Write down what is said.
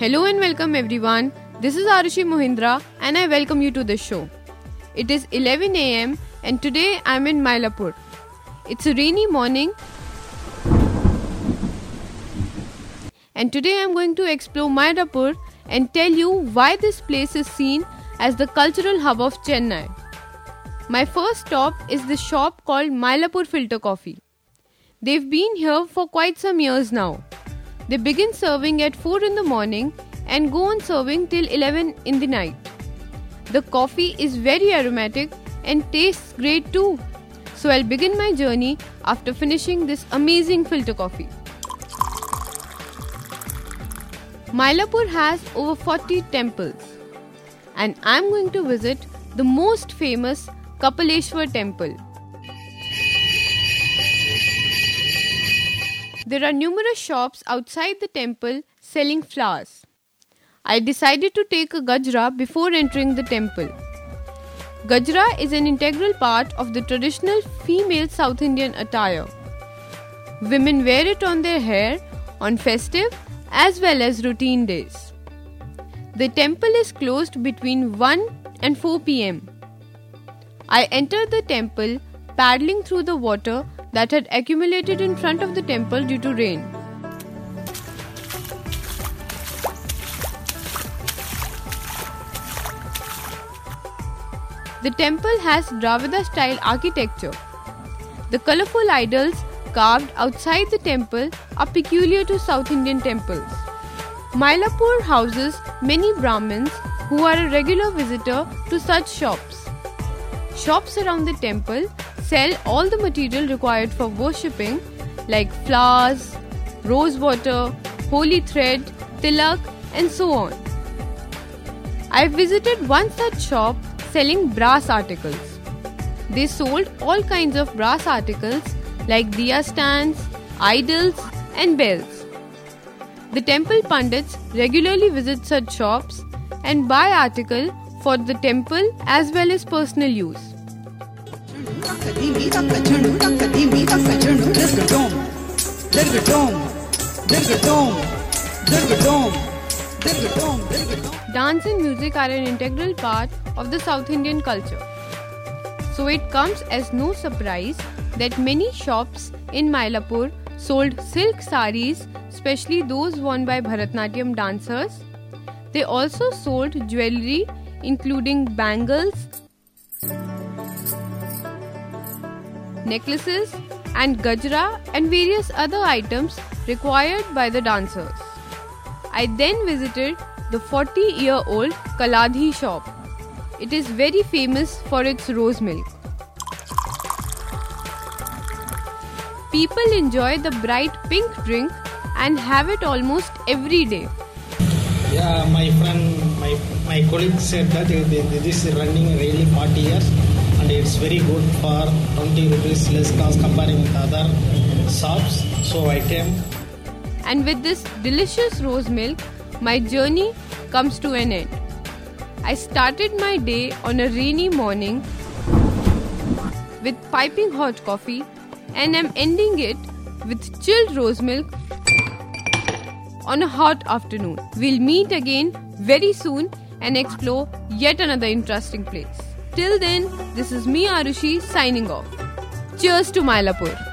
Hello and welcome everyone. This is Arushi Mohindra and I welcome you to the show. It is 11 am and today I'm in Mylapore. It's a rainy morning and today I'm going to explore Mylapore and tell you why this place is seen as the cultural hub of Chennai. My first stop is the shop called Mylapore Filter Coffee. They've been here for quite some years now. They begin serving at 4 in the morning and go on serving till 11 in the night. The coffee is very aromatic and tastes great too. So I'll begin my journey after finishing this amazing filter coffee. Mylapore has over 40 temples and I'm going to visit the most famous Kapaleshwar temple. There are numerous shops outside the temple selling flowers. I decided to take a gajra before entering the temple. Gajra is an integral part of the traditional female South Indian attire. Women wear it on their hair on festive as well as routine days. The temple is closed between 1 and 4 pm. I entered the temple paddling through the water that had accumulated in front of the temple due to rain. The temple has Dravida style architecture. The colorful idols carved outside the temple are peculiar to South Indian temples. Mylapore houses many Brahmins who are a regular visitor to such shops. Shops around the temple sell all the material required for worshipping like flowers, rose water, holy thread, tilak, and so on. I visited one such shop selling brass articles. They sold all kinds of brass articles like diya stands, idols, and bells. The temple pundits regularly visit such shops and buy article for the temple as well as personal use. Dance and music are an integral part of the South Indian culture. So it comes as no surprise that many shops in Mylapore sold silk saris, especially those worn by Bharatnatyam dancers. They also sold jewelry including bangles, necklaces, and gajra and various other items required by the dancers. I then visited the 40 year old Kalathi shop. It is very famous for its rose milk. People enjoy the bright pink drink and have it almost every day. Yeah, my friend, my colleague said that this is running really 40 years and it's very good for 20 rupees less cost comparing with other shops. So I came and with this delicious rose milk, my journey comes to an end. I started my day on a rainy morning with piping hot coffee and I'm ending it with chilled rose milk on a hot afternoon. We'll meet again very soon and explore yet another interesting place. Till then, this is me Arushi signing off. Cheers to Mylapore.